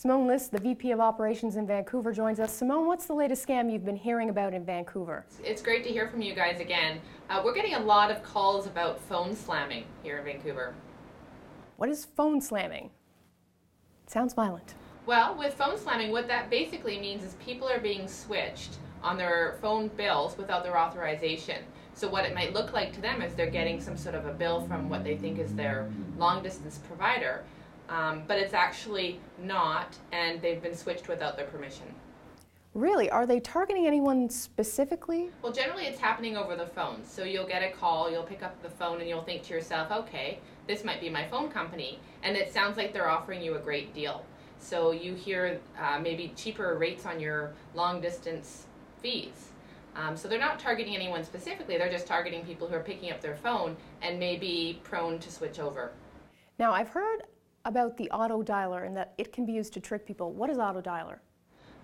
Simone List, the VP of Operations in Vancouver, joins us. Simone, what's the latest scam you've been hearing about in Vancouver? It's great to hear from you guys again. Uh, we're getting a lot of calls about phone slamming here in Vancouver. What is phone slamming? It sounds violent. Well, with phone slamming, what that basically means is people are being switched on their phone bills without their authorization. So what it might look like to them is they're getting some sort of a bill from what they think is their long distance provider, um, but it's actually not, and they've been switched without their permission. Really? Are they targeting anyone specifically? Well, generally it's happening over the phone. So you'll get a call, you'll pick up the phone, and you'll think to yourself, okay, this might be my phone company. And it sounds like they're offering you a great deal. So you hear uh, maybe cheaper rates on your long distance fees. Um, so they're not targeting anyone specifically, they're just targeting people who are picking up their phone and may be prone to switch over. Now, I've heard about the auto dialer and that it can be used to trick people. What is auto dialer?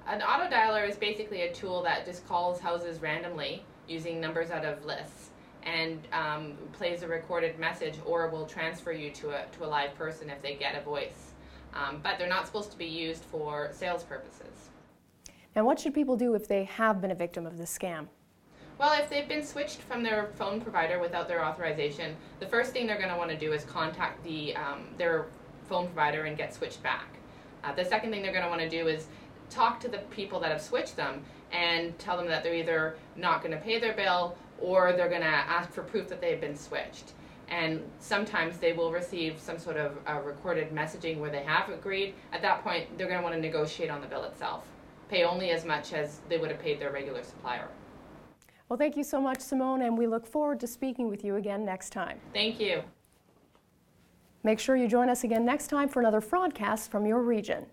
An auto dialer is basically a tool that just calls houses randomly using numbers out of lists and um, plays a recorded message or will transfer you to a, to a live person if they get a voice. Um, but they're not supposed to be used for sales purposes. Now, what should people do if they have been a victim of this scam? Well, if they've been switched from their phone provider without their authorization, the first thing they're going to want to do is contact the um, their phone provider and get switched back. Uh, the second thing they're going to want to do is talk to the people that have switched them and tell them that they're either not going to pay their bill or they're going to ask for proof that they've been switched. And sometimes they will receive some sort of uh, recorded messaging where they have agreed. At that point, they're going to want to negotiate on the bill itself. Pay only as much as they would have paid their regular supplier. Well, thank you so much, Simone, and we look forward to speaking with you again next time. Thank you. Make sure you join us again next time for another Fraudcast from your region.